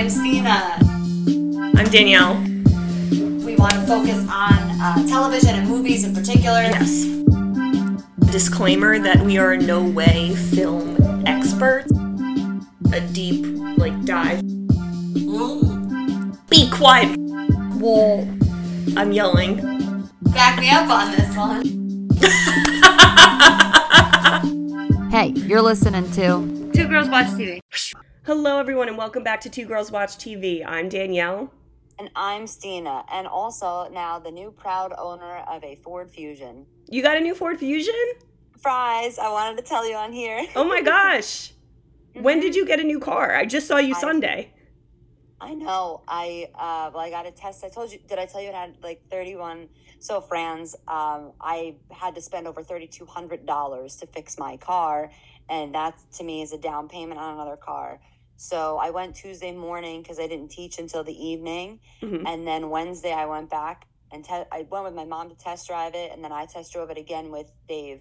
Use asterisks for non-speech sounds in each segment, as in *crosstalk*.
I'm Stina. I'm Danielle. We want to focus on uh, television and movies in particular. Yes. Disclaimer that we are in no way film experts. A deep, like, dive. Be quiet! Well, I'm yelling. back me up on this one. *laughs* Hey, you're listening to Two Girls Watch TV. Hello, everyone, and welcome back to Two Girls Watch TV. I'm Danielle. And I'm Stina, and also now the new proud owner of a Ford Fusion. You got a new Ford Fusion? Fries, I wanted to tell you on here. Oh my *laughs* gosh! When did you get a new car? I just saw you Sunday. I know. I uh, well, I got a test. I told you. Did I tell you it had like 31? So, Franz, um, I had to spend over 3,200 dollars to fix my car, and that to me is a down payment on another car. So I went Tuesday morning because I didn't teach until the evening, Mhm. and then Wednesday I went back and te- I went with my mom to test drive it, and then I test drove it again with Dave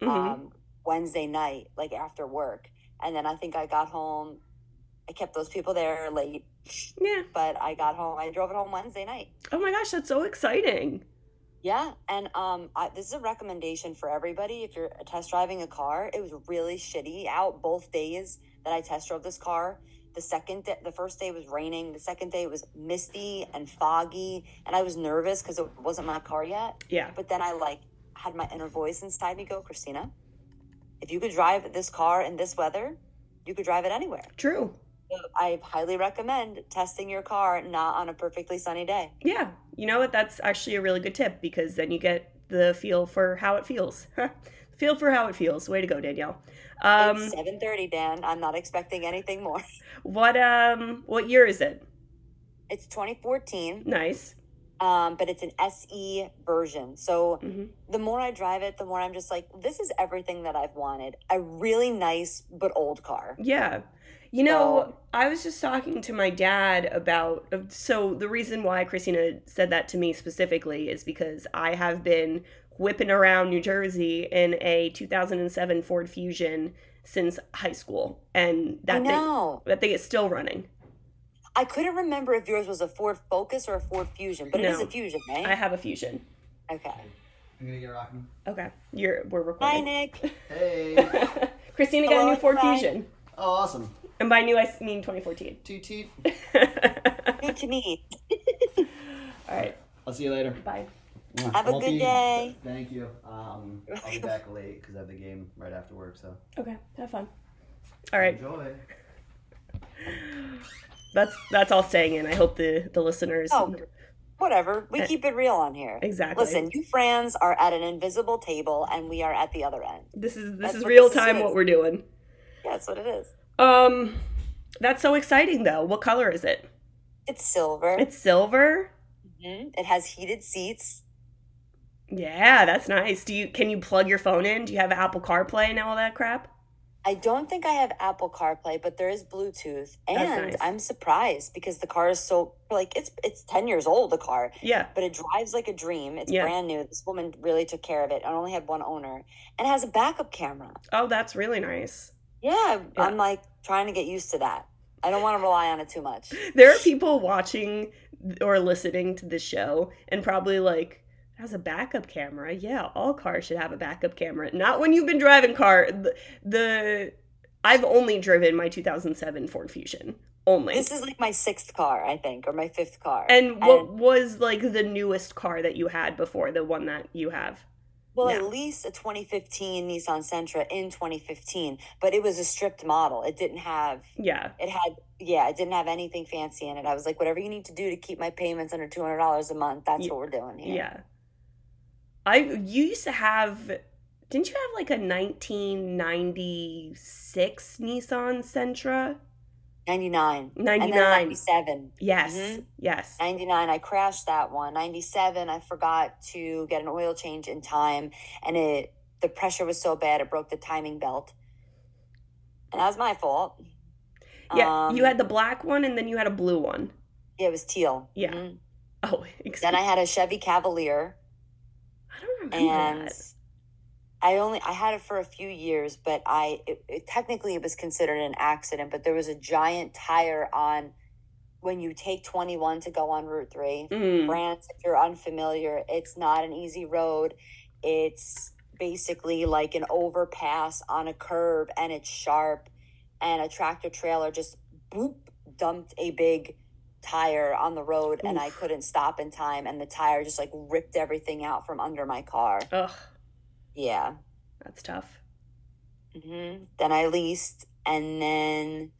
Mhm. um, Wednesday night, like after work. And then I think I got home. I kept those people there late, yeah. but I got home. I drove it home Wednesday night. Oh my gosh, that's so exciting. Yeah, and um, I, this is a recommendation for everybody. If you're test driving a car, it was really shitty out both days that I test drove this car. The second, day, the first day was raining. The second day it was misty and foggy, and I was nervous because it wasn't my car yet. Yeah. But then I like had my inner voice inside me go, Christina, if you could drive this car in this weather, you could drive it anywhere. True. So I highly recommend testing your car not on a perfectly sunny day. Yeah. You know what? That's actually a really good tip because then you get the feel for how it feels. *laughs* feel for how it feels. Way to go, Danielle. Um, it's seven thirty, Dan. I'm not expecting anything more. *laughs* what um, what year is it? It's 2014, Nice. um, but it's an SE version. So Mhm. the more I drive it, the more I'm just like, this is everything that I've wanted. A really nice but old car. Yeah. You know, So- I was just talking to my dad about. So, the reason why Christina said that to me specifically is because I have been whipping around New Jersey in a 2007 Ford Fusion since high school. And that thing, that thing is still running. I couldn't remember if yours was a Ford Focus or a Ford Fusion, but it is a Fusion, right? I have a Fusion. okay. I'm gonna get rocking. Okay. You're, we're recording. Hi. Nick. Hey. *laughs* Christina got a new Ford hi. Fusion. oh, awesome. And by new, I s- mean 2014. Toot toot. *laughs* Good to meet. All right. I'll see you later. Bye. Have a Won't good be- day. Thank you. Um, I'll be *laughs* back late because I have the game right after work. So Okay. Have fun. All right. enjoy. *sighs* That's that's all staying in. I hope the the listeners. Oh, whatever. We keep it real on here. Exactly. Listen, you friends are at an invisible table, and we are at the other end. This is this That's is real this time is. what we're doing. Yeah, that's what it is. Um, that's so exciting though. What color is it? It's silver. It's silver. Mhm. It has heated seats. Yeah, that's nice. Do you can you plug your phone in? Do you have Apple CarPlay and all that crap? I don't think I have Apple CarPlay, but there is Bluetooth, and nice. I'm surprised because the car is so like it's it's ten years old. The car, Yeah. but it drives like a dream. It's Yeah. brand new. This woman really took care of it. I only had one owner, and has a backup camera. Oh, that's really nice. Yeah, Yeah. I'm like trying to get used to that. I don't want to rely on it too much. There are people watching or listening to the show and probably like "It has a backup camera. Yeah, all cars should have a backup camera. Not when you've been driving car. The, the I've only driven my 2007 Ford Fusion. Only. This is like my sixth car, I think, or my fifth car. and what was like the newest car that you had before the one that you have? well, now? at least a 2015 Nissan Sentra in 2015, but it was a stripped model. It didn't have Yeah. it had yeah, it didn't have anything fancy in it. I was like, whatever you need to do to keep my payments under two hundred dollars a month, that's Ye- what we're doing here. Yeah. I you used to have didn't you have like a 1996 Nissan Sentra? 99. And then 99. 97. Yes. Mhm. Yes. 99, I crashed that one. 97, I forgot to get an oil change in time, and it the pressure was so bad it broke the timing belt. And that was my fault. Yeah, Um, you had the black one and then you had a blue one. Yeah, it was teal. Yeah. Mhm. Oh, *laughs* excuse Then I had a Chevy Cavalier, I don't remember and that. I only I had it for a few years, but I it, it, technically it was considered an accident. But there was a giant tire on when you take 21 to go on Route 3. Mm. France, if you're unfamiliar, it's not an easy road. It's basically like an overpass on a curve and it's sharp. And a tractor trailer just boop dumped a big tire on the road and I couldn't stop in time. And the tire just like ripped everything out from under my car. Ugh, Yeah. that's tough. hmm Then I leased, and then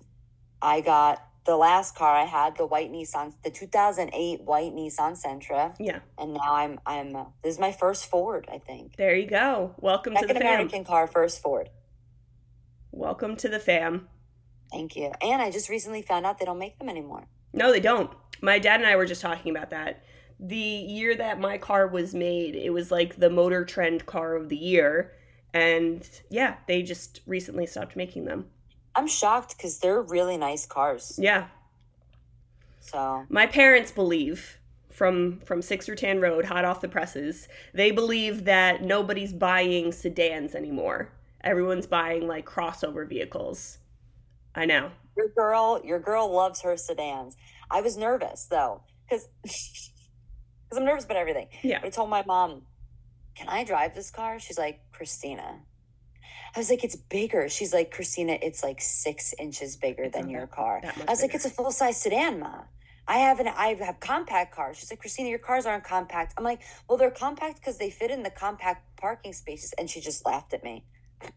I got the last car I had, the white Nissan, the 2008 white Nissan Sentra, Yeah, and now I'm I'm uh, this is my first Ford, I think. there you go. Welcome to Second the fam. American car, first Ford. Welcome to the fam. Thank you. And I just recently found out they don't make them anymore. No, they don't. My dad and I were just talking about that. The year that my car was made, it was like the Motor Trend car of the year. And yeah, they just recently stopped making them. I'm shocked because they're really nice cars. Yeah. So My parents believe from from Six or Tan Road, hot off the presses, they believe that nobody's buying sedans anymore. Everyone's buying like crossover vehicles. I know. Your girl, your girl loves her sedans. I was nervous though, because because *laughs* I'm nervous about everything. Yeah. I told my mom, "Can I drive this car?" She's like, "Christina." I was like, "It's bigger." She's like, "Christina, it's like six inches bigger It's than your that- car." that I was like, "It's a full size sedan, ma." I have an I have compact cars. She's like, Christina, your cars aren't compact. I'm like, well, they're compact because they fit in the compact parking spaces. And she just laughed at me. *laughs*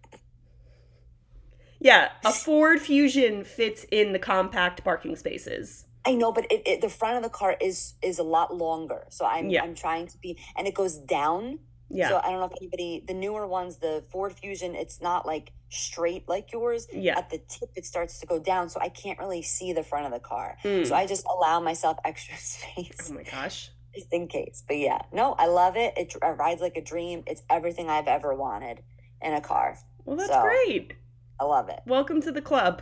Yeah, a Ford Fusion fits in the compact parking spaces. I know, but it, it, the front of the car is is a lot longer. So I'm Yeah. I'm trying to be, and it goes down. Yeah. So I don't know if anybody, the newer ones, the Ford Fusion, it's not like straight like yours. Yeah. At the tip, it starts to go down, so I can't really see the front of the car. Hmm. So I just allow myself extra *laughs* space Oh my gosh. just in case. But yeah, no, I love it. It, it rides like a dream. It's everything I've ever wanted in a car. Well, that's So- great. I love it. Welcome to the club.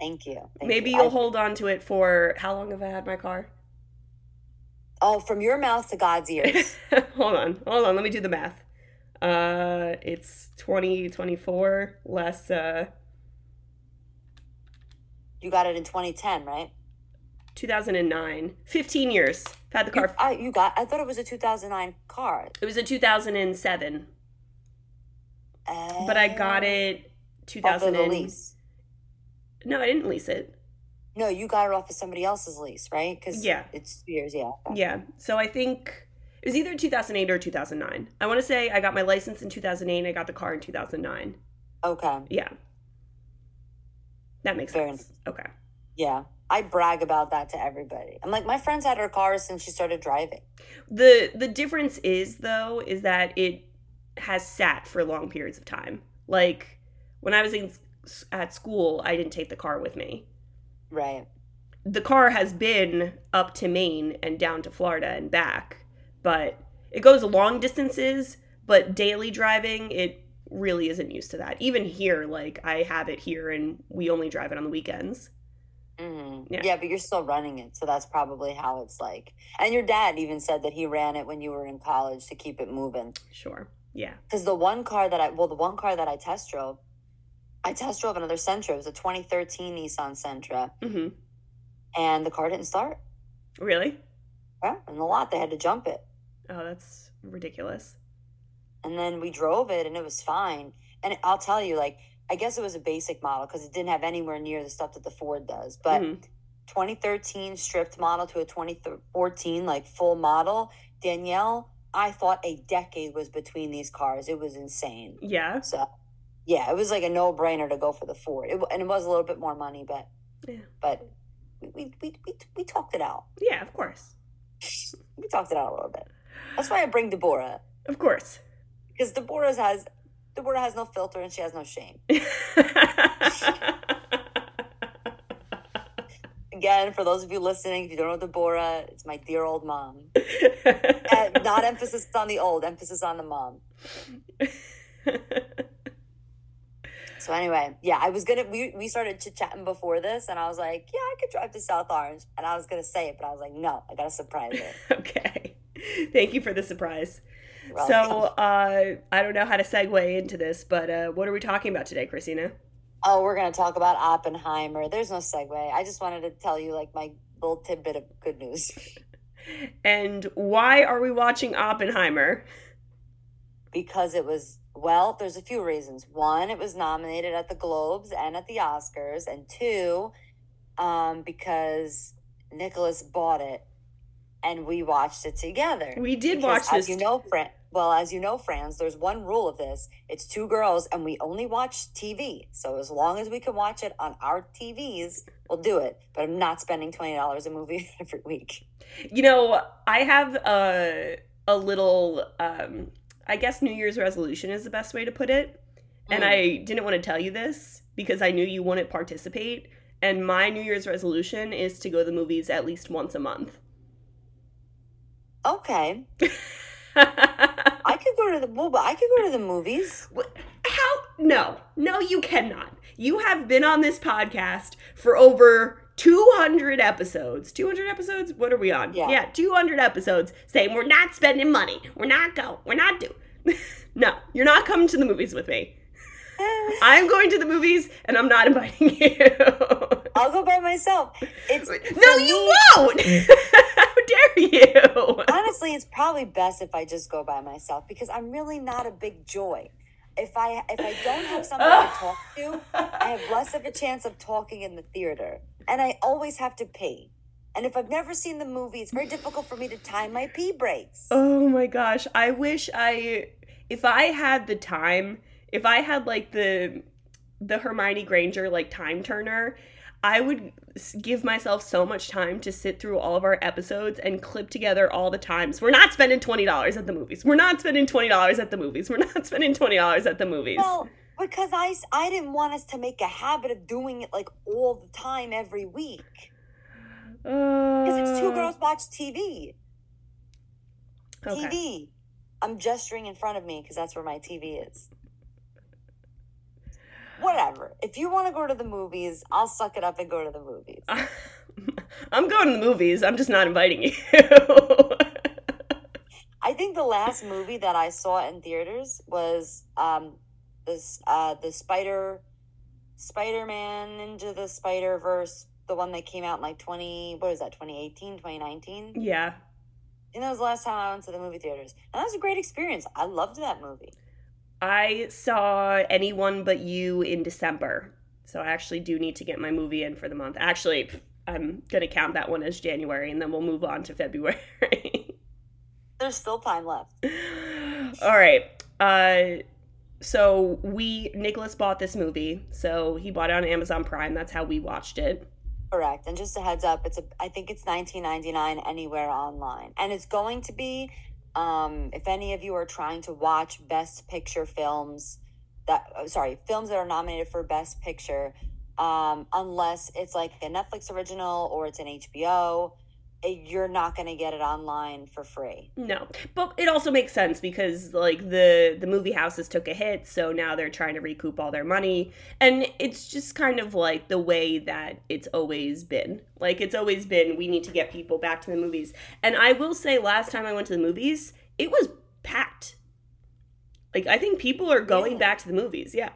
Thank you. Thank Maybe you. you'll I- hold on to it for how long have I had my car? Oh, from your mouth to God's *laughs* ears. hold on, hold on. Let me do the math. Uh, it's twenty twenty four less uh you got it in 2010, right? two thousand and nine. Fifteen years. I've had the You, car. I, you got. I thought it was a 2009 car. It was a two thousand and seven, but I got it two off of thousand the and. lease. No, I didn't lease it. No, you got it off of somebody else's lease, right? Because Yeah. it's two years. Yeah. Yeah. So I think it was either 2008 or 2009. I want to say I got my license in 2008 and I got the car in 2009. Okay. Yeah. That makes Very sense. Okay. Yeah. I brag about that to everybody. I'm like, my friend's had her car since she started driving. The the difference is though is that it has sat for long periods of time. Like when I was in at school, I didn't take the car with me. Right. The car has been up to Maine and down to Florida and back, but it goes long distances, but daily driving it really isn't used to that. Even here like I have it here and we only drive it on the weekends. hmm Yeah. Yeah. but you're still running it, so that's probably how it's like. And your dad even said that he ran it when you were in college to keep it moving. Sure. Yeah. Because the one car that I, well, the one car that I test drove, I test drove another Sentra. It was a 2013 Nissan Sentra, Mhm. and the car didn't start. Really? Yeah, in the lot, they had to jump it. Oh, that's ridiculous. and then we drove it and it was fine and i'll tell you like i guess it was a basic model because it didn't have anywhere near the stuff that the ford does but Mhm. 2013 stripped model to a 2014 like full model danielle i thought a decade was between these cars it was insane Yeah. so yeah it was like a no-brainer to go for the ford it, and it was a little bit more money but Yeah. but we, we, we, we, we talked it out Yeah, of course. we talked it out a little bit that's why i bring deborah Of course. because deborah has deborah has no filter and she has no shame *laughs* Again, for those of you listening, if you don't know Deborah, it's my dear old mom. *laughs* Not emphasis on the old, emphasis on the mom. *laughs* So anyway, yeah, I was gonna we we started chit chatting before this, and I was like, yeah, I could drive to South Orange, and I was gonna say it, but I was like, no, I gotta surprise her. *laughs* okay. Thank you for the surprise. You're So, uh, I don't know how to segue into this, but uh, what are we talking about today, Christina? oh, we're gonna talk about Oppenheimer. There's no segue. I just wanted to tell you like my little tidbit of good news. *laughs* And why are we watching Oppenheimer? because it was well there's a few reasons. One it was nominated at the globes and at the oscars and two um, because nicholas bought it and we watched it together. We did Because watch this. you know fran well as you know franz there's one rule of this. It's two girls and we only watch tv so as long as we can watch it on our tvs we'll do it. But i'm not spending $20 a movie *laughs* every week. You know, I have a a little um I guess New Year's resolution is the best way to put it. And Mm. I didn't want to tell you this because I knew you wouldn't participate. And my New Year's resolution is to go to the movies at least once a month. okay *laughs* i could go to the well, but i could go to the movies How? No, no, you cannot. You have been on this podcast for over 200 episodes. 200 episodes? What are we on? Yeah. yeah 200 episodes saying we're not spending money. We're not go. We're not do. *laughs* no, you're not coming to the movies with me. *laughs* I'm going to the movies and I'm not inviting *laughs* you. I'll go by myself. It's no, you me, won't. How dare you? Honestly, it's probably best if I just go by myself because I'm really not a big joy. If I if I don't have somebody to talk to, I have less of a chance of talking in the theater, and I always have to pee. And if I've never seen the movie, it's very difficult for me to time my pee breaks. Oh my gosh, I wish I if I had the time, if I had like the the Hermione Granger like time turner, I would give myself so much time to sit through all of our episodes and clip together all the times. We're not spending $20 at the movies. We're not spending $20 at the movies. We're not *laughs* spending $20 at the movies. Well, because I, I didn't want us to make a habit of doing it like all the time every week. Because it's two Uh, girls watch TV. okay. TV. I'm gesturing in front of me because that's where my TV is. Whatever. If you want to go to the movies, I'll suck it up and go to the movies. *laughs* I'm going to the movies. I'm just not inviting you. I think the last movie that I saw in theaters was um this uh the Spider Spider Man into the Spider Verse, the one that came out in like twenty what is that, 2018, 2019? yeah. And that was the last time I went to the movie theaters. And that was a great experience. I loved that movie. I saw anyone but you in December. So I actually do need to get my movie in for the month. Actually, I'm going to count that one as January and then we'll move on to February. *laughs* There's still time left. All right. Uh so we Nicholas bought this movie. So he bought it on Amazon Prime. That's how we watched it. Correct. And just a heads up, it's a I think it's 19.99 anywhere online. And it's going to be um if any of you are trying to watch best picture films that oh, sorry, films that are nominated for best picture um unless it's like a Netflix original or it's an HBO, you're not going to get it online for free. No, but it also makes sense because like the the movie houses took a hit, so now they're trying to recoup all their money, and it's just kind of like the way that it's always been. Like it's always been, we need to get people back to the movies. And I will say, last time I went to the movies, it was packed. Like I think people are going Really? back to the movies. Yeah,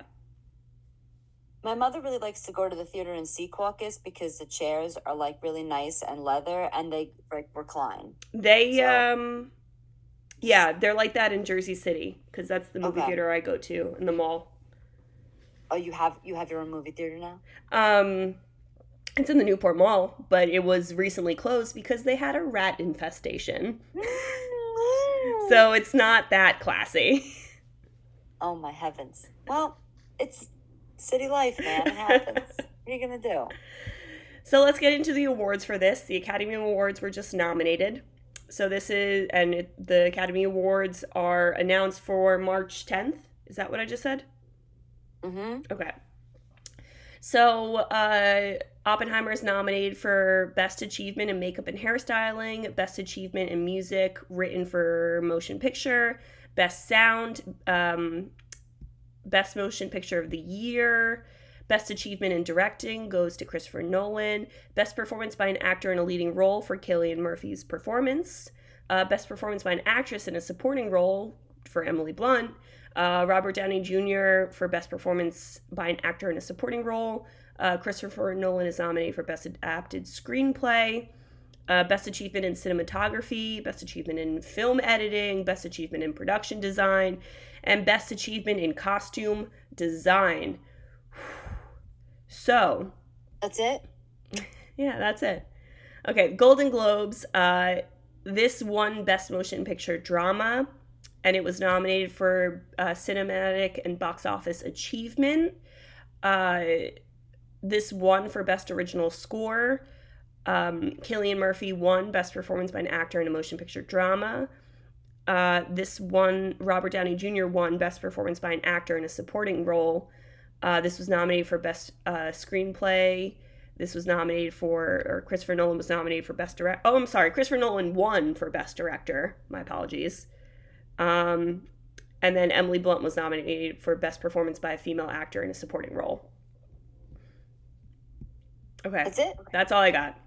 My mother really likes to go to the theater and see Caucus because the chairs are like really nice and leather and they like recline. they So- um, yeah, they're like that in Jersey City because that's the movie Okay. theater I go to in the mall. Oh, you have you have your own movie theater now? Um, it's in the Newport Mall, but it was recently closed because they had a rat infestation. So it's not that classy. Oh my heavens. Well, it's city life, man. It happens. *laughs* what are you gonna do? So let's get into the awards for this. The Academy Awards were just nominated. So this is, and it, the Academy Awards are announced for March 10th. Is that what I just said? Mm-hmm. Okay. So, uh, Oppenheimer is nominated for Best Achievement in Makeup and Hairstyling, Best Achievement in Music written for Motion Picture, Best Sound, um, Best Motion Picture of the Year, Best Achievement in Directing goes to Christopher Nolan, Best Performance by an Actor in a Leading Role for Cillian Murphy's performance, uh, Best Performance by an Actress in a Supporting Role for Emily Blunt, uh, Robert Downey Jr. for Best Performance by an Actor in a Supporting Role, Uh, Christopher Nolan is nominated for Best Adapted Screenplay, uh, Best Achievement in Cinematography, Best Achievement in Film Editing, Best Achievement in Production Design, and Best Achievement in Costume Design. So, That's it. yeah, that's it. Okay, Golden Globes. Uh, this won Best Motion Picture Drama, and it was nominated for uh, Cinematic and Box Office Achievement. Uh, this won for Best Original Score. Um, Cillian Murphy won Best Performance by an Actor in a Motion Picture Drama. Uh, this one Robert Downey Jr. won Best Performance by an Actor in a Supporting Role. Uh, this was nominated for Best uh, Screenplay. This was nominated for, or Christopher Nolan was nominated for Best Direct. Oh, I'm sorry, Christopher Nolan won for Best Director. My apologies. Um, and then Emily Blunt was nominated for Best Performance by a Female Actor in a Supporting Role. Okay, That's it. that's all I got.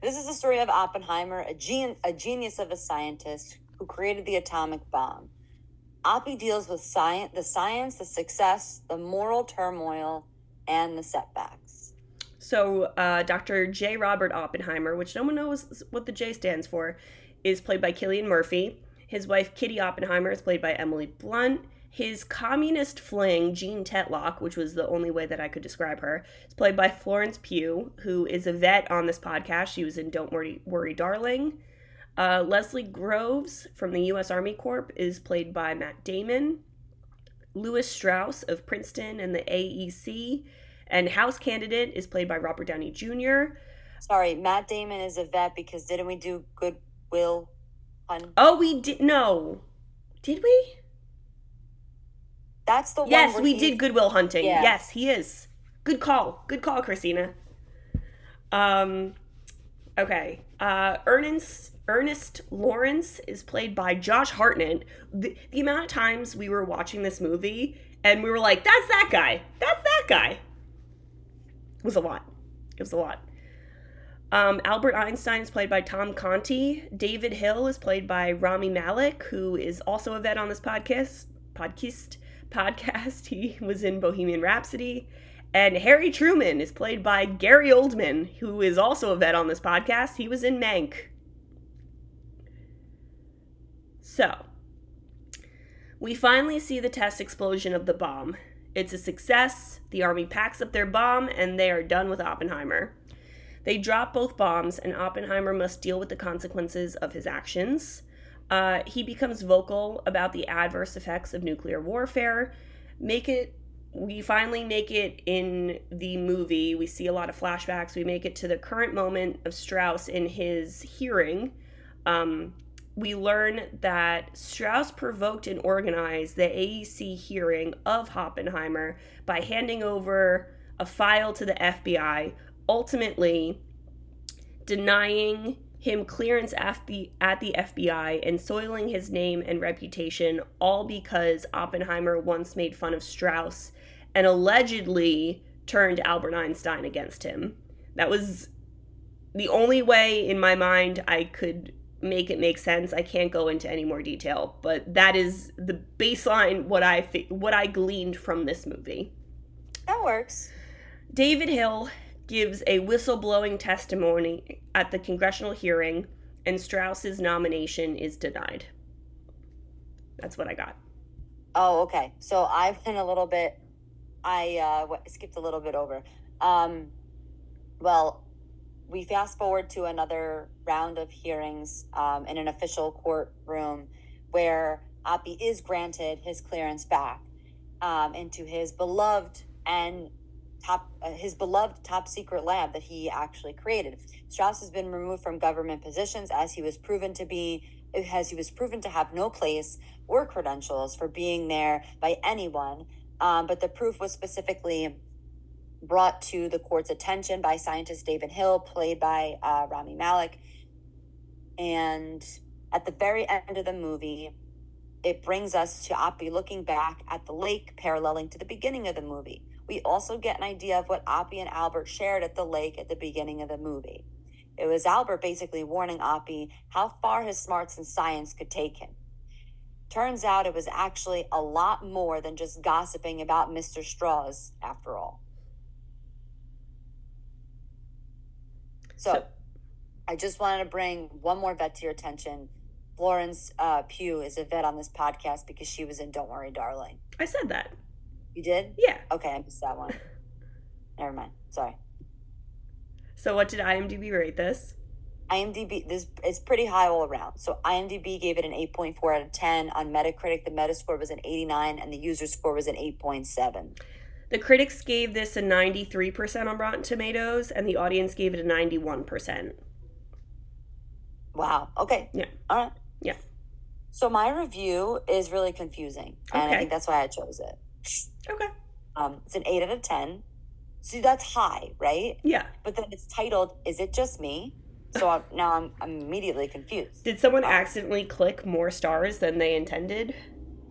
This is the story of Oppenheimer, a, gen- a genius of a scientist who created the atomic bomb. Oppie deals with science, the science, the success, the moral turmoil, and the setbacks. So, uh, Dr. J. Robert Oppenheimer, which no one knows what the J stands for, is played by Cillian Murphy. His wife, Kitty Oppenheimer, is played by Emily Blunt. His communist fling, Jean Tatlock, which was the only way that I could describe her, is played by Florence Pugh, who is a vet on this podcast. She was in Don't Worry, Worry Darling. Uh, Leslie Groves from the U.S. Army Corps is played by Matt Damon. Lewis Strauss of Princeton and the AEC. And House Candidate is played by Robert Downey Jr. Sorry, Matt Damon is a vet because didn't we do Good Will Hun- Oh, we did. No. Did we? That's the one. Yes, we he- did Good Will Hunting. Yeah. Yes, he is. Good call. Good call, Christina. Um, okay. Uh, Ernest Ernest Lawrence is played by Josh Hartnett. The, the amount of times we were watching this movie and we were like, "That's that guy. That's that guy." It was a lot. It was a lot. Um, Albert Einstein is played by Tom Conti. David Hill is played by Rami Malek, who is also a vet on this podcast. Podcast podcast. *laughs* He was in Bohemian Rhapsody. And Harry Truman is played by Gary Oldman, who is also a vet on this podcast. He was in Mank. So, we finally see the test explosion of the bomb. It's a success. The army packs up their bomb and they are done with Oppenheimer. They drop both bombs, and Oppenheimer must deal with the consequences of his actions. Uh, he becomes vocal about the adverse effects of nuclear warfare. Make it. We finally make it in the movie. We see a lot of flashbacks. We make it to the current moment of Strauss in his hearing. Um, we learn that Strauss provoked and organized the AEC hearing of Oppenheimer by handing over a file to the FBI, ultimately denying him clearance at the, at the FBI and soiling his name and reputation, all because Oppenheimer once made fun of Strauss and allegedly turned Albert Einstein against him. That was the only way in my mind I could make it make sense. I can't go into any more detail, but that is the baseline what I what I gleaned from this movie. That works. David Hill gives a whistleblowing testimony at the congressional hearing, and Strauss's nomination is denied. That's what I got. Oh, okay. So I went a little bit. I uh, skipped a little bit over. Um, well, we fast forward to another round of hearings um, in an official courtroom where Oppie is granted his clearance back um, into his beloved and top uh, his beloved top secret lab that he actually created. Strauss has been removed from government positions as he was proven to be as he was proven to have no place or credentials for being there by anyone. Um, but the proof was specifically brought to the court's attention by scientist David Hill, played by uh, Rami Malek. And at the very end of the movie, it brings us to Oppie looking back at the lake, paralleling to the beginning of the movie. We also get an idea of what Oppie and Albert shared at the lake at the beginning of the movie. It was Albert basically warning Oppie how far his smarts and science could take him. Turns out it was actually a lot more than just gossiping about Mr. Strauss, after all. So, So- I just wanted to bring one more vet to your attention. Florence uh, Pugh is a vet on this podcast because she was in Don't Worry, Darling. I said that. You did? Yeah. Okay, I missed that one. *laughs* Never mind. Sorry. So what did IMDb rate this? IMDb this is pretty high all around. So IMDb gave it an 8.4 out of 10. On Metacritic, the Metascore was an 89 and the user score was an 8.7. The critics gave this a 93% on Rotten Tomatoes, and the audience gave it a 91%. Wow. Okay. Yeah. All right. Yeah. So my review is really confusing, and Okay. I think that's why I chose it. Okay. Um, it's an 8 out of 10. See, that's high, right? Yeah. But then it's titled "Is It Just Me?" So I'm, now I'm, I'm immediately confused. Did someone accidentally click more stars than they intended?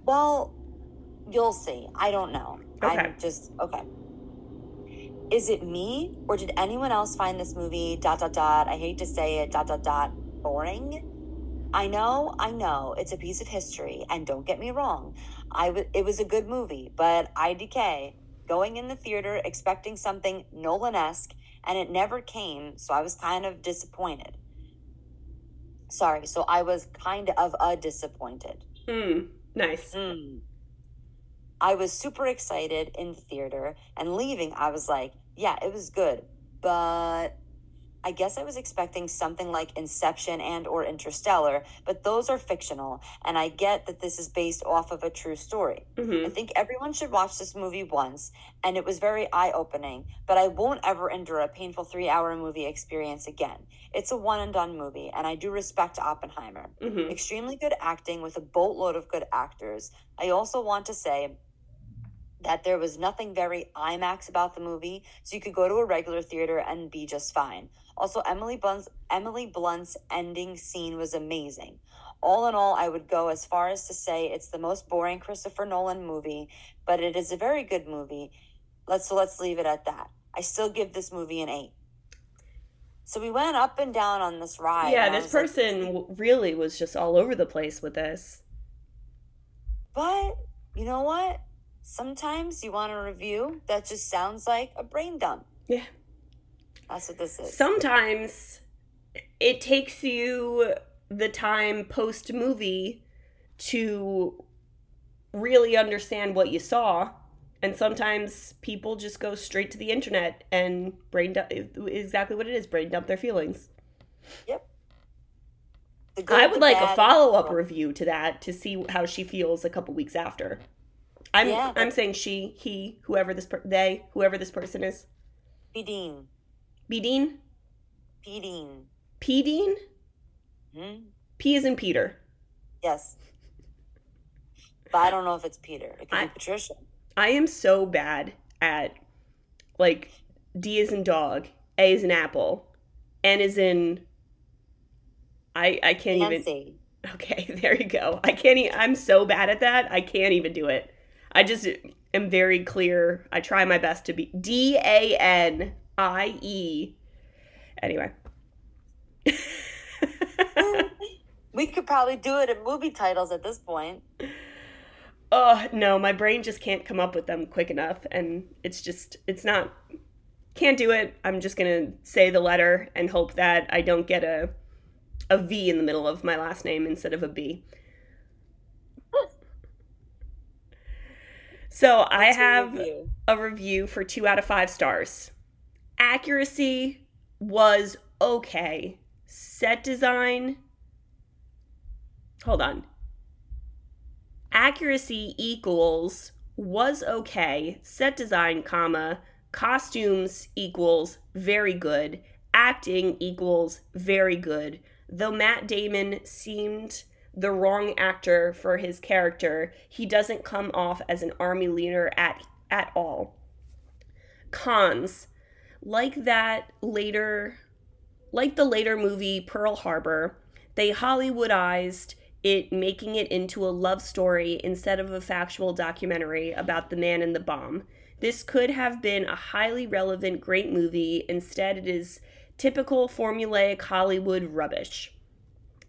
Well, you'll see. I don't know. Okay. I'm just okay. Is it me or did anyone else find this movie dot dot dot? I hate to say it dot dot dot boring. I know, I know, it's a piece of history, and don't get me wrong, I w- it was a good movie, but IDK going in the theater expecting something Nolan-esque, and it never came, so I was kind of disappointed. Sorry, so I was kind of a disappointed. Hmm. Nice. Mm. I was super excited in the theater and leaving. I was like, yeah, it was good, but I guess I was expecting something like Inception and or Interstellar, but those are fictional, and I get that this is based off of a true story. hmm I think everyone should watch this movie once, and it was very eye opening, but I won't ever endure a painful three hour movie experience again. It's a one and done movie, and I do respect Oppenheimer. hmm Extremely good acting with a boatload of good actors. I also want to say that there was nothing very IMAX about the movie, so you could go to a regular theater and be just fine. Also, Emily Blunt's Emily Blunt's ending scene was amazing. All in all, I would go as far as to say it's the most boring Christopher Nolan movie, but it is a very good movie. Let's so let's leave it at that. I still give this movie an eight. So we went up and down on this ride. Yeah, this was like, person really was just all over the place with this. But you know what? Sometimes you want a review that just sounds like a brain dump. Yeah. That's what this is. Sometimes it takes you the time post movie to really understand what you saw. And sometimes people just go straight to the internet and brain dump exactly what it is brain dump their feelings. The good, I would like a follow up review to that to see how she feels a couple weeks after. I'm Yeah, I'm saying she, he, whoever this per- they, whoever this person is. P. Dean. B Dean, P. Dean. P Dean, Hmm? P is in Peter. Yes. But I don't know if it's Peter. It could I- be Patricia. I am so bad at like D is in dog, A is in apple, N is in. I I can't even. Okay, *laughs* there you go. I can't. I'm so bad at that. I can't even do it. I just am very clear. I try my best to be D A N I E. Anyway. *laughs* We could probably do it in movie titles at this point. oh no, my brain just can't come up with them quick enough, and it's just it's not. Can't do it. I'm just gonna say the letter and hope that I don't get a a V in the middle of my last name instead of a B. *laughs* So I What's have review? a review for two out of five stars. Accuracy was okay. Set design. Hold on. Accuracy equals was okay. Set design, comma. Costumes equals very good. Acting equals very good. Though Matt Damon seemed the wrong actor for his character, he doesn't come off as an army leader at at all. Cons, like that later like the later movie Pearl Harbor, they Hollywoodized it, making it into a love story instead of a factual documentary about the man and the bomb. This could have been a highly relevant, great movie. Instead, it is typical formulaic Hollywood rubbish.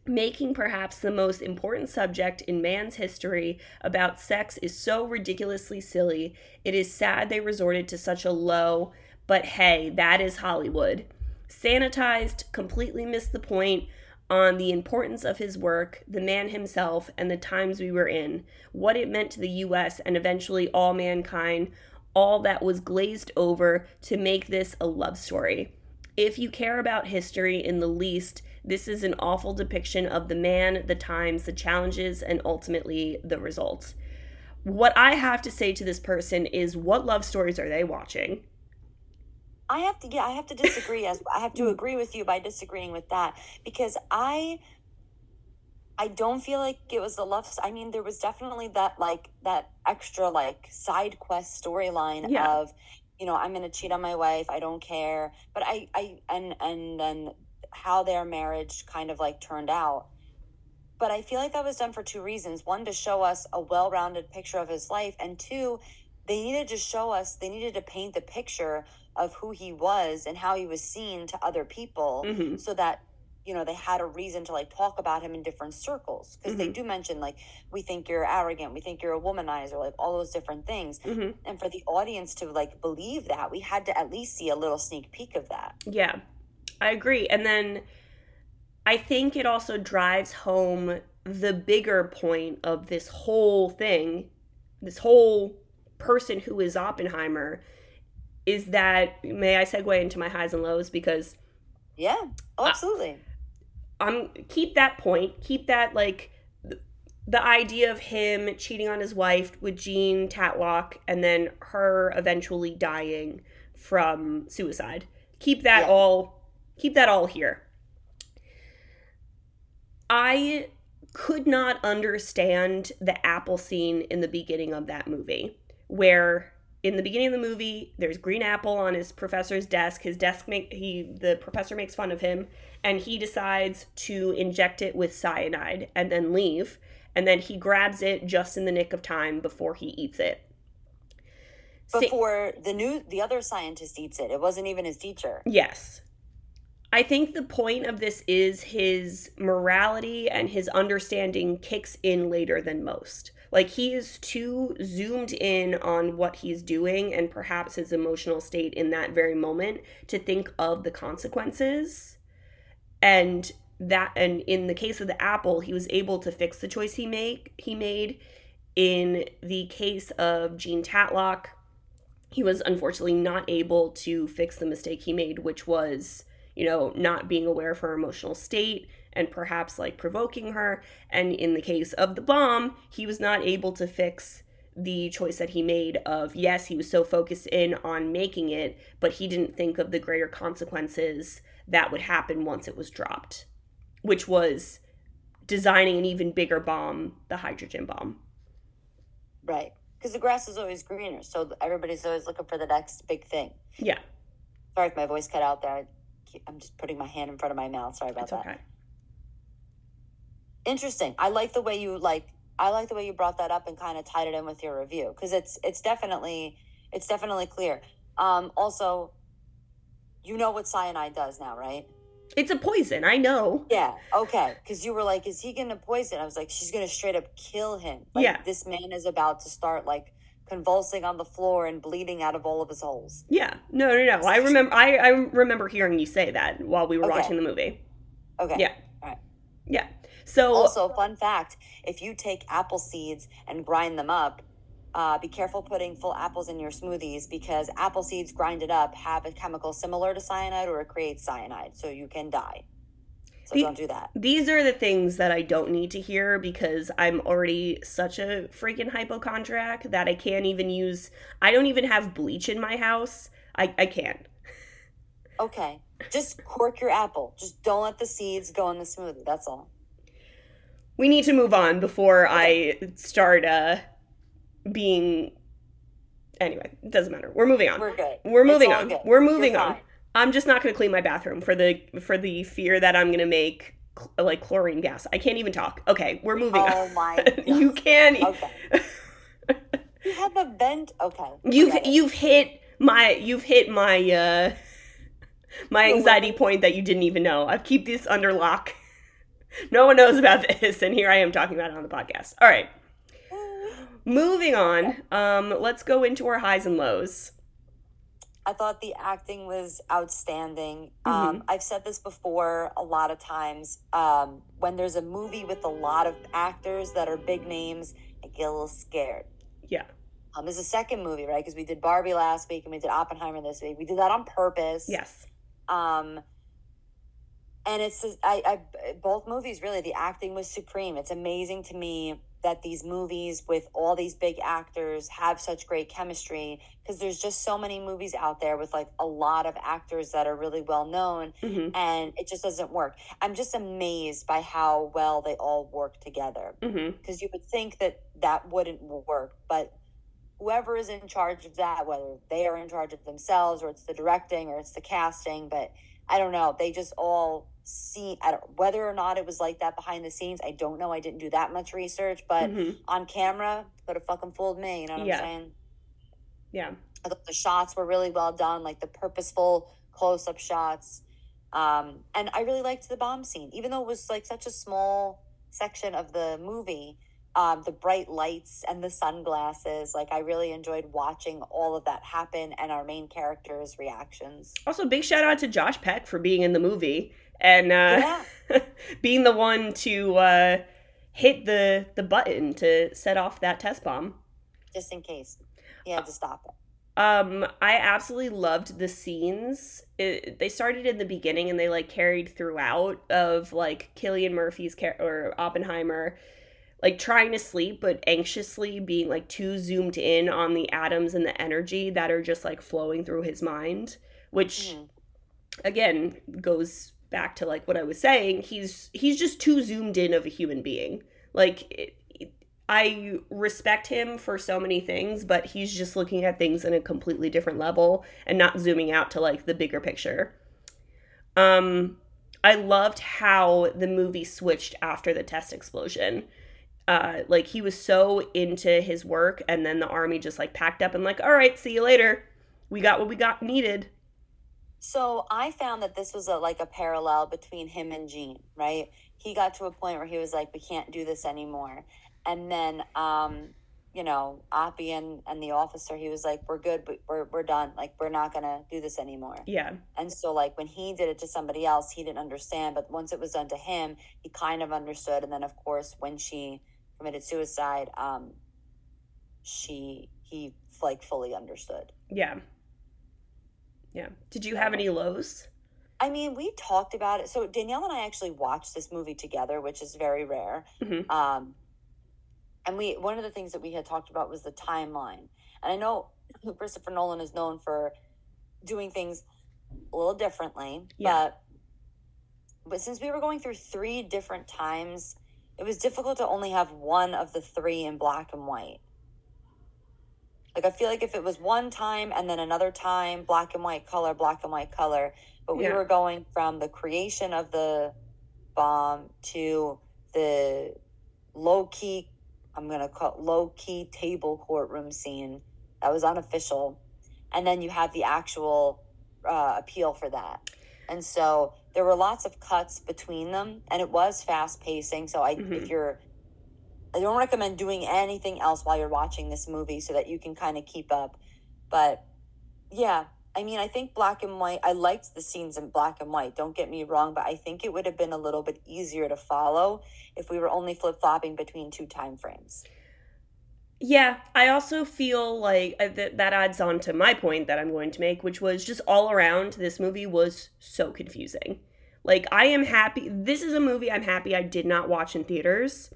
making perhaps the most important subject in man's history about sex is so ridiculously silly. It is sad they resorted to such a low, but hey, that is Hollywood. Sanitized, completely missed the point on the importance of his work, the man himself, and the times we were in, what it meant to the US and eventually all mankind, all that was glazed over to make this a love story. If you care about history in the least, this is an awful depiction of the man, the times, the challenges, and ultimately the results. What I have to say to this person is what love stories are they watching? I have to yeah, I have to disagree as I have to mm. agree with you by disagreeing with that because I I don't feel like it was the love I mean there was definitely that like that extra like side quest storyline Yeah. of you know I'm going to cheat on my wife, I don't care. But I I and and then how their marriage kind of like turned out. But I feel like that was done for two reasons. One to show us a well-rounded picture of his life and two they needed to show us they needed to paint the picture of who he was and how he was seen to other people Mhm. so that you know they had a reason to like talk about him in different circles because they do mention like we think you're arrogant we think you're a womanizer like all those different things Mhm. and for the audience to like believe that we had to at least see a little sneak peek of that Yeah, I agree. And then I think it also drives home the bigger point of this whole thing, this whole person who is Oppenheimer, is that may I segue into my highs and lows because yeah oh, absolutely I'm keep that point, keep that like th- the idea of him cheating on his wife with Jean Tatlock and then her eventually dying from suicide. Keep that Yeah. all keep that all here. I could not understand the apple scene in the beginning of that movie where in the beginning of the movie there's green apple on his professor's desk his desk make he the professor makes fun of him and he decides to inject it with cyanide and then leave and then he grabs it just in the nick of time before he eats it before the new the other scientist eats it it wasn't even his teacher Yes. I think the point of this is his morality and his understanding kicks in later than most. Like he is too zoomed in on what he's doing and perhaps his emotional state in that very moment to think of the consequences. And that and in the case of the apple, he was able to fix the choice he make he made. In the case of Jean Tatlock, he was unfortunately not able to fix the mistake he made, which was, you know, not being aware of her emotional state and perhaps like provoking her. And in the case of the bomb, he was not able to fix the choice that he made of yes, he was so focused in on making it, but he didn't think of the greater consequences that would happen once it was dropped, which was designing an even bigger bomb, the hydrogen bomb. right because the grass is always greener so everybody's always looking for the next big thing Yeah, sorry if my voice cut out there i'm just putting my hand in front of my mouth sorry about it's that okay. Interesting i like the way you like i like the way you brought that up and kind of tied it in with your review because it's it's definitely it's definitely clear um also you know what cyanide does now right It's a poison, I know. yeah okay because you were like is he gonna poison i was like she's gonna straight up kill him like Yeah. this man is about to start like convulsing on the floor and bleeding out of all of his holes Yeah, no, no, no. I remember. I, I remember hearing you say that while we were Okay. watching the movie. okay Yeah. Yeah. So Also, fun fact: if you take apple seeds and grind them up, uh, be careful putting full apples in your smoothies because apple seeds grinded up have a chemical similar to cyanide or it creates cyanide, so you can die. So The- don't do that. these are the things that I don't need to hear because I'm already such a freaking hypochondriac that I can't even use. I don't even have bleach in my house. I I can't. Okay, just cork your apple. Just don't let the seeds go in the smoothie. That's all. We need to move on before I start uh being. Anyway, it doesn't matter. We're moving on. We're good. We're moving on. good. We're moving You're on. fine. I'm just not going to clean my bathroom for the for the fear that I'm going to make cl- like chlorine gas. I can't even talk. Okay, we're moving Oh on. my *laughs* you can. e- Okay. You have a vent. Okay. You've you've hit my you've hit my uh my anxiety point that you didn't even know. I keep this under lock. *laughs* no one knows about this, and here I am talking about it on the podcast. All right. Moving on, um, let's go into our highs and lows. I thought the acting was outstanding. Mm-hmm. Um, I've said this before a lot of times. Um, when there's a movie with a lot of actors that are big names, I get a little scared. Yeah. Um, there's a second movie, right? Because we did Barbie last week and we did Oppenheimer this week. We did that on purpose. Yes. Um, and it's I, I both movies really the acting was supreme. It's amazing to me that these movies with all these big actors have such great chemistry because there's just so many movies out there with like a lot of actors that are really well known hmm and it just doesn't work. I'm just amazed by how well they all work together because you would think that that wouldn't work, but whoever is in charge of that, whether they are in charge of themselves or it's the directing or it's the casting, but I don't know, they just all see. I don't whether or not it was like that behind the scenes. I don't know. I didn't do that much research, but hmm on camera, could have fucking fooled me. You know what Yeah. I'm saying? Yeah. I thought the shots were really well done, like the purposeful close up shots. Um, and I really liked the bomb scene, even though it was like such a small section of the movie. Um, the bright lights and the sunglasses, like I really enjoyed watching all of that happen and our main characters' reactions. Also, big shout out to Josh Peck for being in the movie and uh, *laughs* being the one to uh, hit the the button to set off that test bomb. just in case he had to stop it. Um, I absolutely loved the scenes. It, they started in the beginning and they like carried throughout of like Cillian Murphy's char- or Oppenheimer, like trying to sleep but anxiously being like too zoomed in on the atoms and the energy that are just like flowing through his mind, which Mhm. again goes back to like what I was saying. He's he's just too zoomed in of a human being. Like it, it- I respect him for so many things, but he's just looking at things in a completely different level and not zooming out to like the bigger picture. Um I loved how the movie switched after the test explosion. Uh, like he was so into his work, and then the army just like packed up and like, all right, see you later. We got what we got needed. So I found that this was a like a parallel between him and Jean, right? He got to a point where he was like, "We can't do this anymore," and then, um, you know, Oppie and and the officer, he was like, "We're good, but we're we're done. Like, we're not gonna do this anymore." Yeah, And so, like when he did it to somebody else, he didn't understand, but once it was done to him, he kind of understood. And then, of course, when she committed suicide, um, she he like fully understood. yeah, yeah. Did you have any lows? I mean, we talked about it. So Danielle and I actually watched this movie together, which is very rare. Mhm. Um, and we one of the things that we had talked about was the timeline. And I know *laughs* Christopher Nolan is known for doing things a little differently, Yeah. but but since we were going through three different times, it was difficult to only have one of the three in black and white. Like I feel like if it was one time and then another time, black and white color, black and white color, but we Yeah. were going from the creation of the bomb to the low key, I'm gonna call it low key table courtroom scene that was unofficial, and then you have the actual uh, appeal for that, and so there were lots of cuts between them, and it was fast pacing. So I, Mhm. if you're I don't recommend doing anything else while you're watching this movie so that you can kind of keep up. But yeah, I mean, I think black and white, I liked the scenes in black and white, don't get me wrong, but I think it would have been a little bit easier to follow if we were only flip flopping between two time frames. Yeah, I also feel like uh, that that adds on to my point that I'm going to make, which was just all around this movie was so confusing. Like, I am happy. This is a movie I'm happy I did not watch in theaters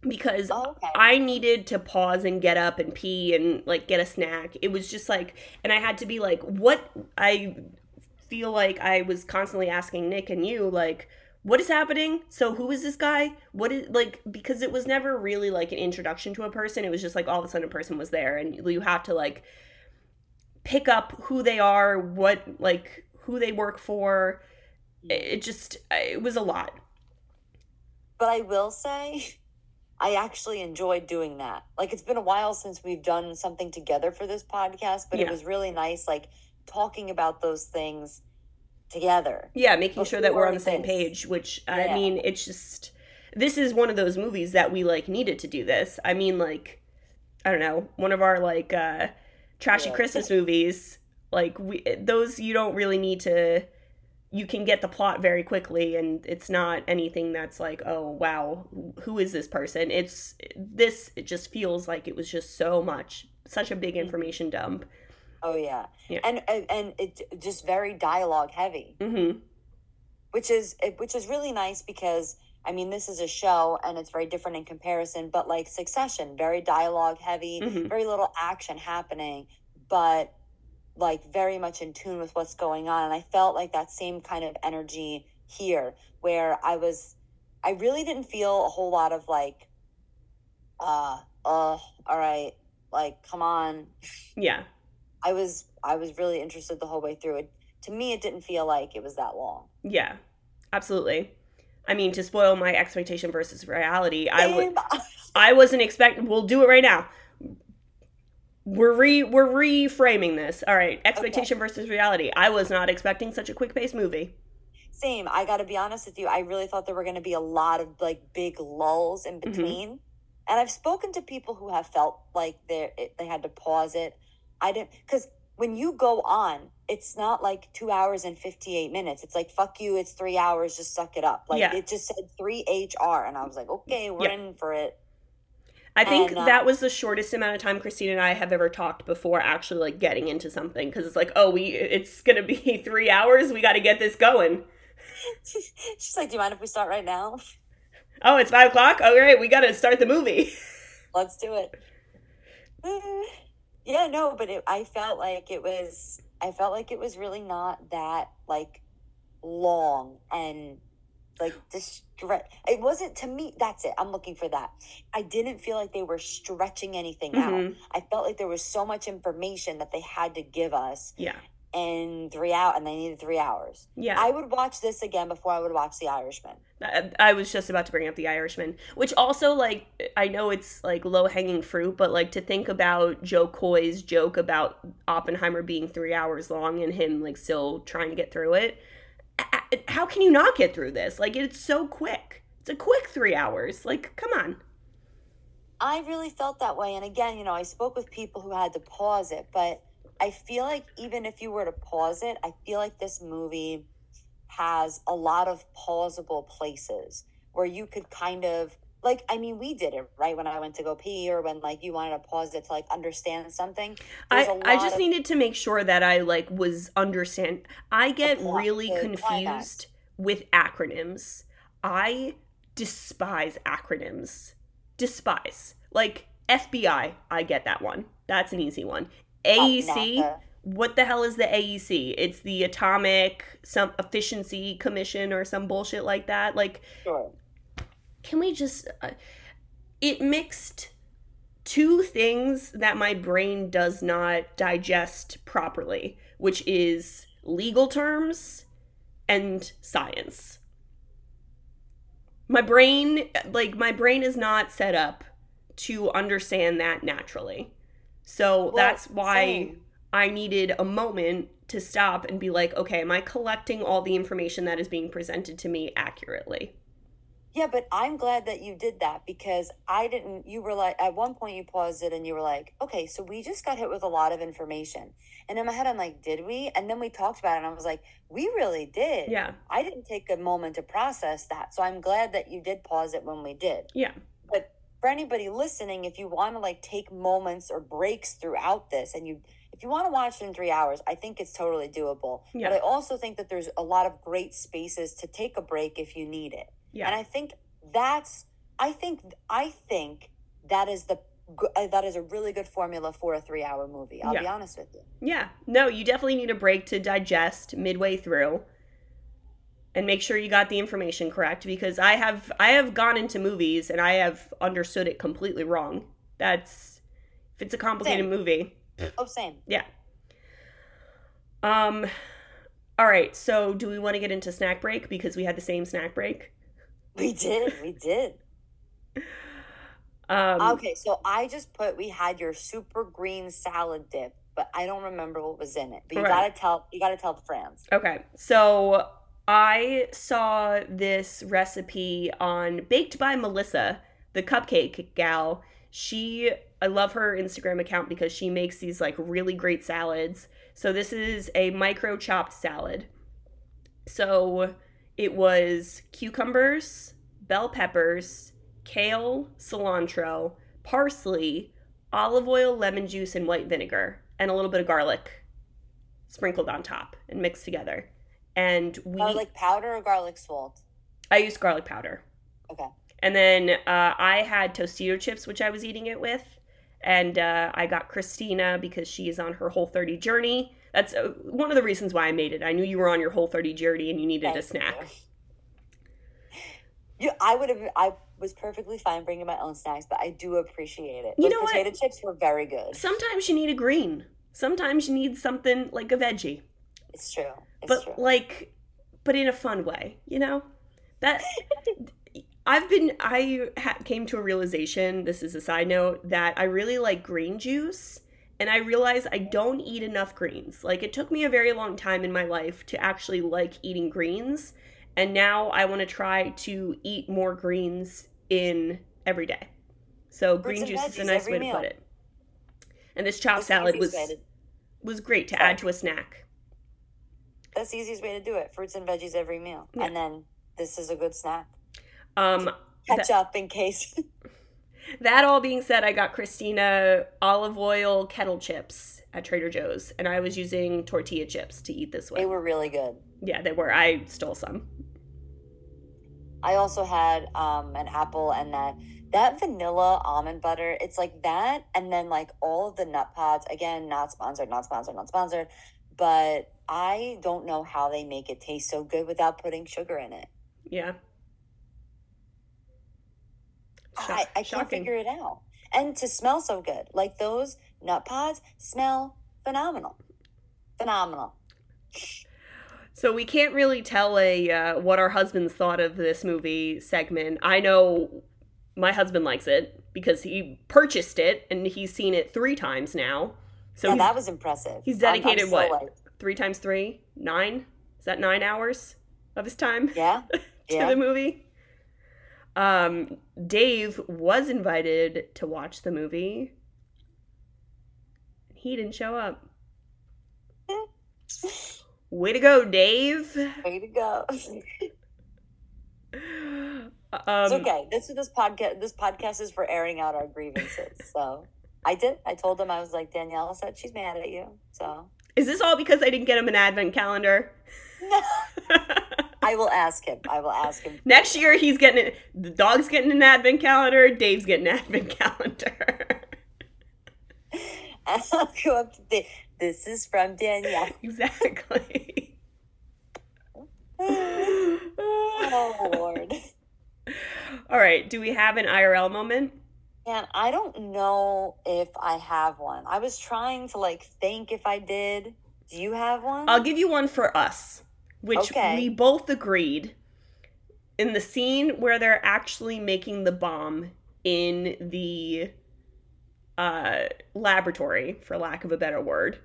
because Oh, okay. I needed to pause and get up and pee and like get a snack. It was just like, and I had to be like, what? I feel like I was constantly asking Nick and you, like, what is happening? So who is this guy? What is like because it was never really like an introduction to a person. It was just like all of a sudden a person was there and you have to like pick up who they are, what like who they work for. It just it was a lot. But I will say, *laughs* I actually enjoyed doing that. Like, it's been a while since we've done something together for this podcast, but Yeah. it was really nice, like, talking about those things together. Yeah, making sure that we're on the same this. page, which I mean, it's just this is one of those movies that we like needed to do this. I mean, like I don't know, one of our like uh trashy Yeah. Christmas movies, like we those you don't really need to you can get the plot very quickly and it's not anything that's like, "Oh, wow, who is this person?" It's this it just feels like it was just so much such a big information dump. Oh yeah, Yeah. and and, it's just very dialogue heavy, Mhm. which is which is really nice because I mean this is a show and it's very different in comparison. But like Succession, very dialogue heavy, Mhm. very little action happening, but like very much in tune with what's going on. And I felt like that same kind of energy here, where I was, I really didn't feel a whole lot of like, uh, uh, all right, like come on, Yeah. I was I was really interested the whole way through it. To me, it didn't feel like it was that long. Yeah, absolutely. I mean, to spoil my expectation versus reality, I would. *laughs* I wasn't expecting. We'll do it right now. We're re we're reframing this. All right, expectation versus reality. I was not expecting such a quick paced movie. Same. I got to be honest with you. I really thought there were going to be a lot of like big lulls in mm-hmm. between. And I've spoken to people who have felt like they they had to pause it. I didn't because when you go on, it's not like two hours and fifty eight minutes. It's like fuck you. It's three hours. Just suck it up. Like Yeah. it just said three HR, and I was like, okay, we're Yeah. in for it. I think And, uh, that was the shortest amount of time Christine and I have ever talked before actually like getting into something because it's like, oh, we it's gonna be *laughs* three hours. We got to get this going. *laughs* She's like, do you mind if we start right now? Oh, it's five o'clock. All right, we got to start the movie. *laughs* let's do it *sighs* yeah no but it, i felt like it was i felt like it was really not that like long and like this it wasn't to me that's it i'm looking for that i didn't feel like they were stretching anything Mhm. out i felt like there was so much information that they had to give us Yeah, in three out and they needed three hours yeah. i would watch this again before i would watch the irishman I, I was just about to bring up the Irishman, which also like I know it's like low hanging fruit, but like to think about Jo Koy's joke about Oppenheimer being three hours long and him like still trying to get through it. How can you not get through this? Like it's so quick. It's a quick three hours. Like come on. I really felt that way. And again, you know, I spoke with people who had to pause it, but I feel like even if you were to pause it, I feel like this movie has a lot of pausable places where you could kind of like I mean we did it right when I went to go pee or when like you wanted to pause it to like understand something. There's I, I just of- needed to make sure that I like was understand. I get really confused with acronyms. I despise acronyms. Despise. Like FBI, I get that one. That's an easy one. AEC, what the hell is the AEC? It's the Atomic some efficiency commission or some bullshit like that. Like Sure. Can we just uh, it mixed two things that my brain does not digest properly which is legal terms and science. My brain like my brain is not set up to understand that naturally. So that's why same. i needed a moment to stop and be like okay am i collecting all the information that is being presented to me accurately Yeah, but I'm glad that you did that because I didn't. You were like, at one point, you paused it and you were like, okay, so we just got hit with a lot of information. And in my head, I'm like, did we? And then we talked about it and I was like, we really did. yeah I didn't take a moment to process that. So I'm glad that you did pause it when we did. yeah But for anybody listening, if you want to like take moments or breaks throughout this and you if you want to watch it in three hours, I think it's totally doable. Yeah. But I also think that there's a lot of great spaces to take a break if you need it. Yeah And I think that's I think I think that is the uh, that is a really good formula for a 3-hour movie. I'll be honest with you. Yeah. No, you definitely need a break to digest midway through and make sure you got the information correct because I have I have gone into movies and I have understood it completely wrong. That's if it's a complicated Same. movie. Oh, same. Yeah. Um all right, so do we want to get into snack break because we had the same snack break? *laughs* We did. We did. Um Okay, so I just put we had your super green salad dip but I don't remember what was in it. But you gotta tell you gotta tell the friends. Okay, so I saw this recipe on Baked by Melissa, the cupcake gal. She, I love her Instagram account because she makes these like really great salads. So this is a micro chopped salad. So it was cucumbers, bell peppers, kale, cilantro, parsley, olive oil, lemon juice, and white vinegar, and a little bit of garlic sprinkled on top and mixed together. And we, Garlic powder or garlic salt? I used garlic powder. Okay. And then uh, I had Tostito chips, which I was eating it with. And uh, I got Christina because she is on her Whole 30 journey. That's uh, one of the reasons why I made it. I knew you were on your Whole 30 journey and you needed a snack. *laughs* You, I would have. I was perfectly fine bringing my own snacks, but I do appreciate it. You Those know what? potato chips were very good. Sometimes you need a green. Sometimes you need something like a veggie. It's true. It's but true. like but in a fun way you know that *laughs* i've been i ha- came to a realization this is a side note that i really like green juice and i realize i don't eat enough greens like it took me a very long time in my life to actually like eating greens and now i want to try to eat more greens in every day so green juice is a nice way to meal. put it and this chopped salad was to- was great to add to a snack That's the easiest way to do it. Fruits and veggies every meal, Yeah. and then this is a good snack. um Catch up in case. *laughs* That all being said, I got Christina olive oil kettle chips at Trader Joe's, and I was using tortilla chips to eat this with. they were really good. Yeah, they were. I stole some. I also had um, an apple and that that vanilla almond butter. It's like that, and then like all of the Nutpods. Again, not sponsored, not sponsored, not sponsored. But I don't know how they make it taste so good without putting sugar in it. Yeah. I, I can't figure it out. And to smell so good, like those Nutpods smell phenomenal, phenomenal. So we can't really tell a uh, what our husbands thought of this movie segment. I know my husband likes it because he purchased it and he's seen it three times now. So yeah, that was impressive. he's I'm- I'm dedicated so, what three times three nine? Is that nine hours of his time? yeah, *laughs* to yeah. the movie. Um, Dave was invited to watch the movie. He didn't show up. Way to go, Dave. Way to go. *laughs* Um, it's okay. This is this podcast. This podcast is for airing out our grievances. So I did. I told him I was like Danielle said she's mad at you. So Is this all because I didn't get him an advent calendar? no, *laughs* I will ask him. I will ask him. Next year, he's getting it. The dog's getting an advent calendar. Dave's getting an advent calendar. I'll go up to the, this is from Danielle. *laughs* exactly. Oh Lord. All right. Do we have an IRL moment? Man, I don't know if I have one. I was trying to like think if I did. Do you have one? I'll give you one for us, which Okay. we both agreed in the scene where they're actually making the bomb in the uh, laboratory, for lack of a better word.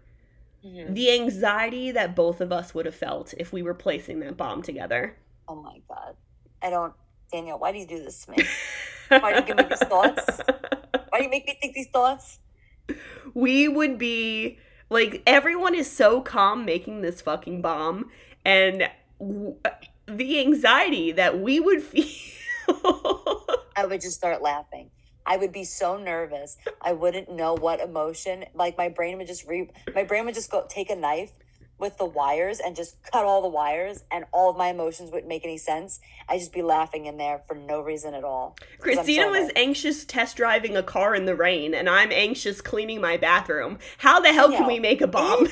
Mhm. The anxiety that both of us would have felt if we were placing that bomb together. Oh my god. I don't Danielle, why do you do this to me? *laughs* Why do you give me these thoughts? Why do you make me think these thoughts? we would be like everyone is so calm making this fucking bomb and w- the anxiety that we would feel I would just start laughing. I would be so nervous. I wouldn't know what emotion. Like my brain would just re my brain would just go take a knife with the wires and just cut all the wires and all of my emotions wouldn't make any sense. I'd just be laughing in there for no reason at all. Christina so was nervous. anxious test driving a car in the rain and i'm anxious cleaning my bathroom how the hell can No. we make a bomb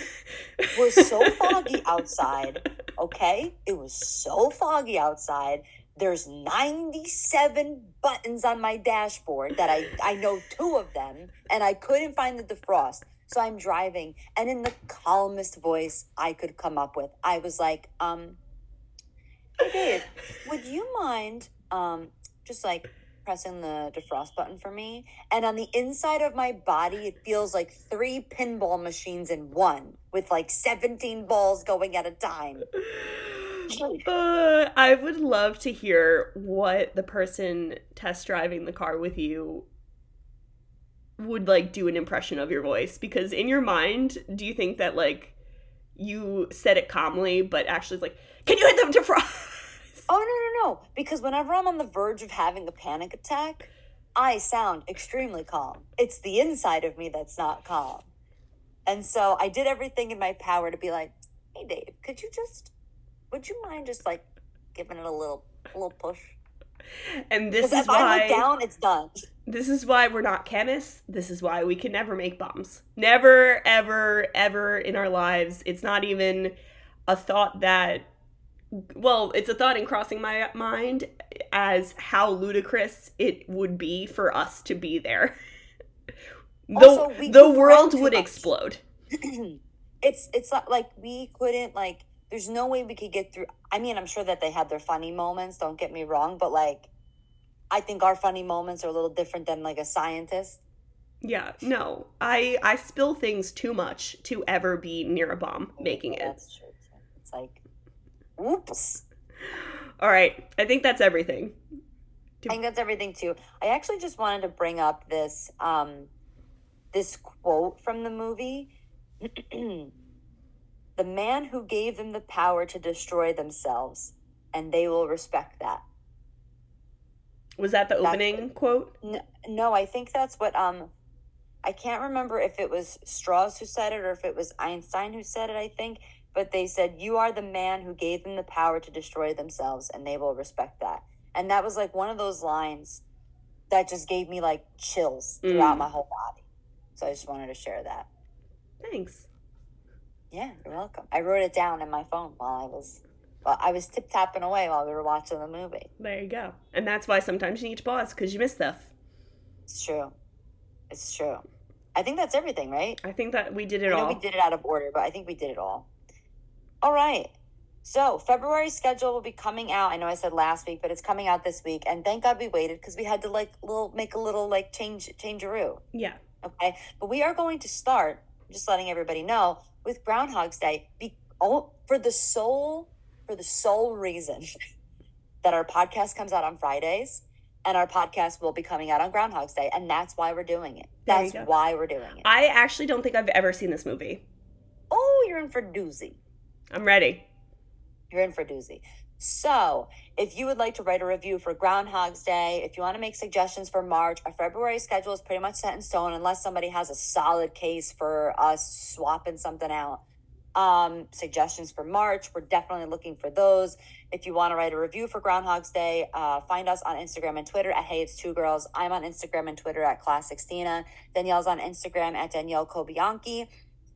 It was so *laughs* foggy outside. Okay? It was so foggy outside. There's 97 buttons on my dashboard that I, I know two of them, and I couldn't find the defrost. So I'm driving, and in the calmest voice I could come up with, I was like, um, hey Dave, would you mind um just like pressing the defrost button for me. And on the inside of my body, it feels like three pinball machines in one with like 17 balls going at a time. Uh, I would love to hear what the person test driving the car with you would like do an impression of your voice because in your mind, do you think that like you said it calmly, but actually like, can you hit them to frost? Oh, no, no, no. Because whenever I'm on the verge of having a panic attack, I sound extremely calm. It's the inside of me that's not calm. And so I did everything in my power to be like, hey, Dave, could you just, would you mind just like giving it a little, a little push? And this is if I why look down, it's done. this is why we're not chemists. This is why we can never make bombs. Never, ever, ever in our lives. It's not even a thought that well, it's a thought in crossing my mind as how ludicrous it would be for us to be there. *laughs* Also, the the world would much. explode. *clears throat* it's it's not like we couldn't like there's no way we could get through i mean i'm sure that they had their funny moments don't get me wrong but like i think our funny moments are a little different than like a scientist Yeah, no. I I spill things too much to ever be near a bomb making it. that's true too. it's like whoops All right, I think that's everything. i think that's everything too i actually just wanted to bring up this um this quote from the movie *clears throat* the man who gave them the power to destroy themselves and they will respect that Was that the That's opening quote? No, no, I think that's what um I can't remember if it was Strauss who said it or if it was Einstein who said it, I think, but they said you are the man who gave them the power to destroy themselves and they will respect that. And that was like one of those lines that just gave me like chills throughout Mm. my whole body. So I just wanted to share that. Thanks. Yeah, you're welcome. I wrote it down in my phone while I was well, I was tip tapping away while we were watching the movie. There you go. And that's why sometimes you need to pause because you miss stuff. It's true. It's true. I think that's everything, right? I think that we did it I all. we did it out of order, but I think we did it all. All right. So February schedule will be coming out. I know I said last week, but it's coming out this week. And thank God we waited because we had to like little make a little like change change a roo. Yeah. Okay. But we are going to start, just letting everybody know, with Groundhog's Day. Be oh for the sole for the sole reason *laughs* that our podcast comes out on Fridays and our podcast will be coming out on Groundhog's Day. And that's why we're doing it. That's why we're doing it. I actually don't think I've ever seen this movie. oh, you're in for doozy. I'm ready. you're in for doozy. So, if you would like to write a review for Groundhog's Day, if you want to make suggestions for March, our February schedule is pretty much set in stone unless somebody has a solid case for us swapping something out. Um, suggestions for March, we're definitely looking for those. If you want to write a review for Groundhog's Day, uh, find us on Instagram and Twitter at Hey It's Two Girls. I'm on Instagram and Twitter at Classic Stina. Danielle's on Instagram at Danielle Cobianchi.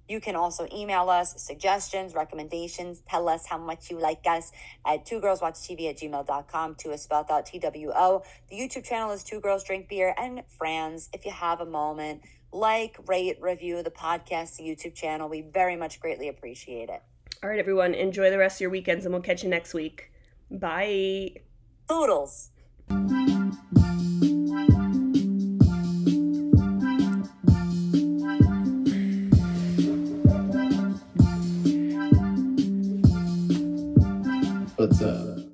You can also email us suggestions, recommendations, tell us how much you like us at two girls watch TV at gmail.com. Two is spelled out T W O. The YouTube channel is Two Girls Drink Beer and Friends. If you have a moment, like, rate, review the podcast, the YouTube channel. We very much greatly appreciate it. All right, everyone. Enjoy the rest of your weekends and we'll catch you next week. Bye. Toodles.